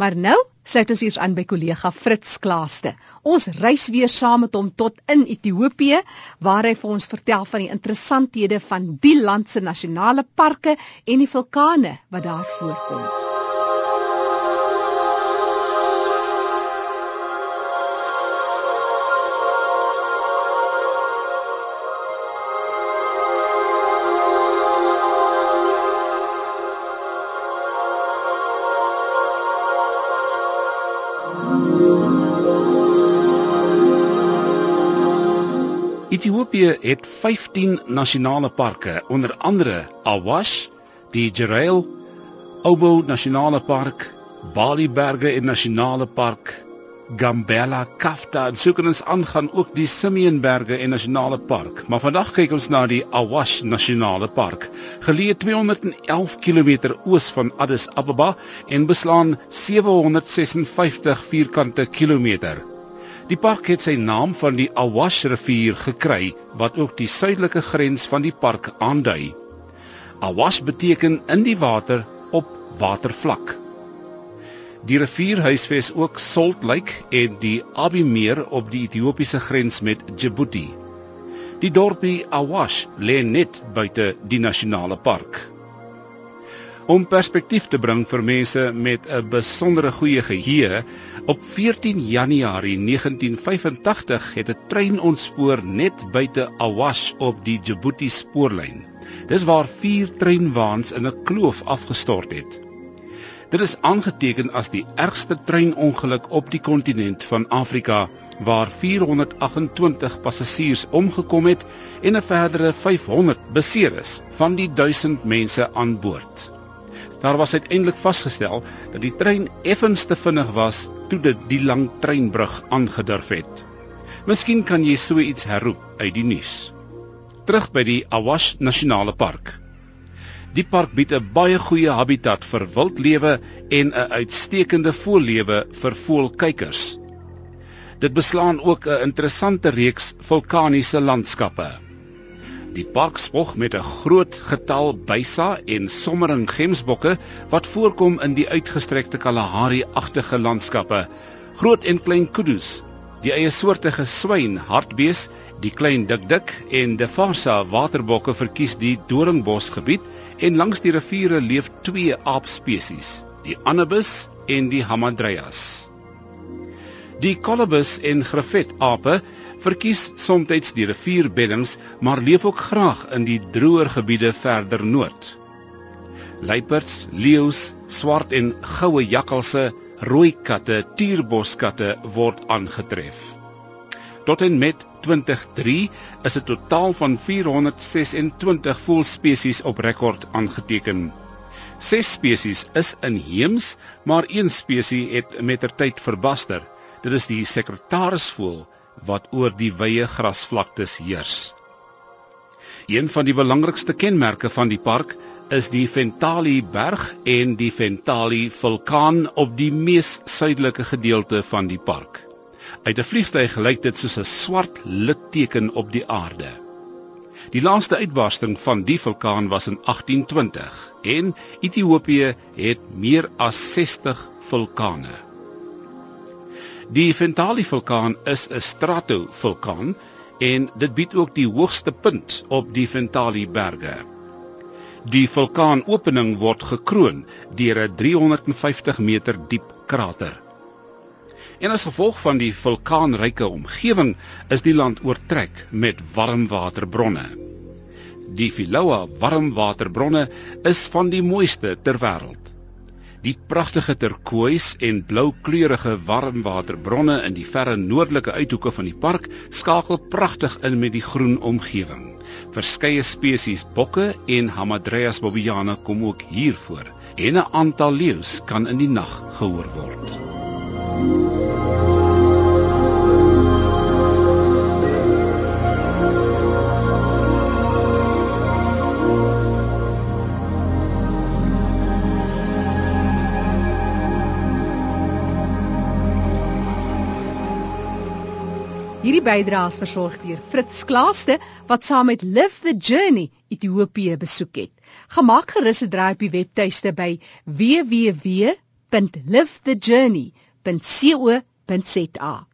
Maar nou sluit ons eers aan by kollega Fritz Klaaste. Ons reis weer saam met hom tot in Ethiopië waar hy vir ons vertel van die interessanthede van die land se nasionale parke en die vulkane wat daar voorkom. Ethiopië het 15 nasionale parke, onder andere Awash, die Jerail, Obo Nasionale Park, Bali Berge en Nasionale Park, Gambela, Kafta en soek ons aangaan ook die Simeonberge en Nasionale Park. Maar vandag kyk ons na die Awash Nasionale Park, geleë 211 km oos van Addis Ababa en beslaan 756 vierkante kilometer. Die park het sy naam van die Awash rivier gekry wat ook die suidelike grens van die park aandui. Awash beteken in die water op watervlak. Die rivier huisves ook Salt Lake en die Abimeer op die Ethiopiese grens met Djibouti. Die dorpie Awash lê net buite die nasionale park. Om perspektief te bring vir mense met 'n besondere goeie geheue, op 14 Januarie 1985 het 'n trein ontspoor net buite Awash op die Djibouti spoorlyn. Dis waar vier treinwaans in 'n kloof afgestort het. Dit is aangeteken as die ergste treinongeluk op die kontinent van Afrika waar 428 passasiers omgekom het en 'n verdere 500 beseer is van die 1000 mense aan boord. Daar was uiteindelik vasgestel dat die trein effens te vinnig was toe dit die lang treinbrug aangedurf het. Miskien kan jy so iets herroep uit die nuus. Terug by die Awash Nasionale Park. Die park bied 'n baie goeie habitat vir wildlewe en 'n uitstekende voëllewe vir voëlkykers. Dit beslaan ook 'n interessante reeks vulkaniese landskappe. Die park spog met 'n groot getal bysa en sommering gemsbokke wat voorkom in die uitgestrekte Kalahari-agtige landskappe. Groot en klein kudus, die eie soortige swyn, hartbees, die klein dikdik en die farsa waterbokke verkies die doringbosgebied en langs die riviere leef twee aapspesies, die anubis en die hamadryas. Die kolobus en grafet ape verkies soms die rivierbeddings, maar leef ook graag in die droër gebiede verder noord. Luiperds, leeu's, swart en goue jakkalse, rooi katte, tierboskatte word aangetref. Tot en met 2003 is 'n totaal van 426 voëlspesies op rekord aangeteken. Ses spesies is inheems, maar een spesies het mettertyd verbaster. Dit is die sekretarisvoël wat oor die wye grasvlaktes heers. Een van die belangrikste kenmerke van die park is die Ventali berg en die Ventali vulkaan op die mees suidelike gedeelte van die park. Uit 'n vliegtyg lyk dit soos 'n swart litteken op die aarde. Die laaste uitbarsting van die vulkaan was in 1820 en Ethiopië het meer as 60 vulkane. Die Ventali vulkaan is 'n stratovulkaan en dit bied ook die hoogste punt op die Ventali berge. Die vulkaanopening word gekroon deur 'n 350 meter diep krater. En as gevolg van die vulkaanryke omgewing is die land oortrek met warmwaterbronne. Die Filoa warmwaterbronne is van die mooiste ter wêreld. Die pragtige turkoois en bloukleurige warmwaterbronne in die verre noordelike uithoeke van die park skakel pragtig in met die groen omgewing. Verskeie spesies bokke en Hamadryas bobiana kom ook hier voor en 'n aantal leeu's kan in die nag gehoor word. Hierdie bydraes versorg deur Fritz Klaaste wat saam met Live the Journey Ethiopië besoek het. Gemaak gerus 'n draai op die webtuiste by www www.livethejourney.co.za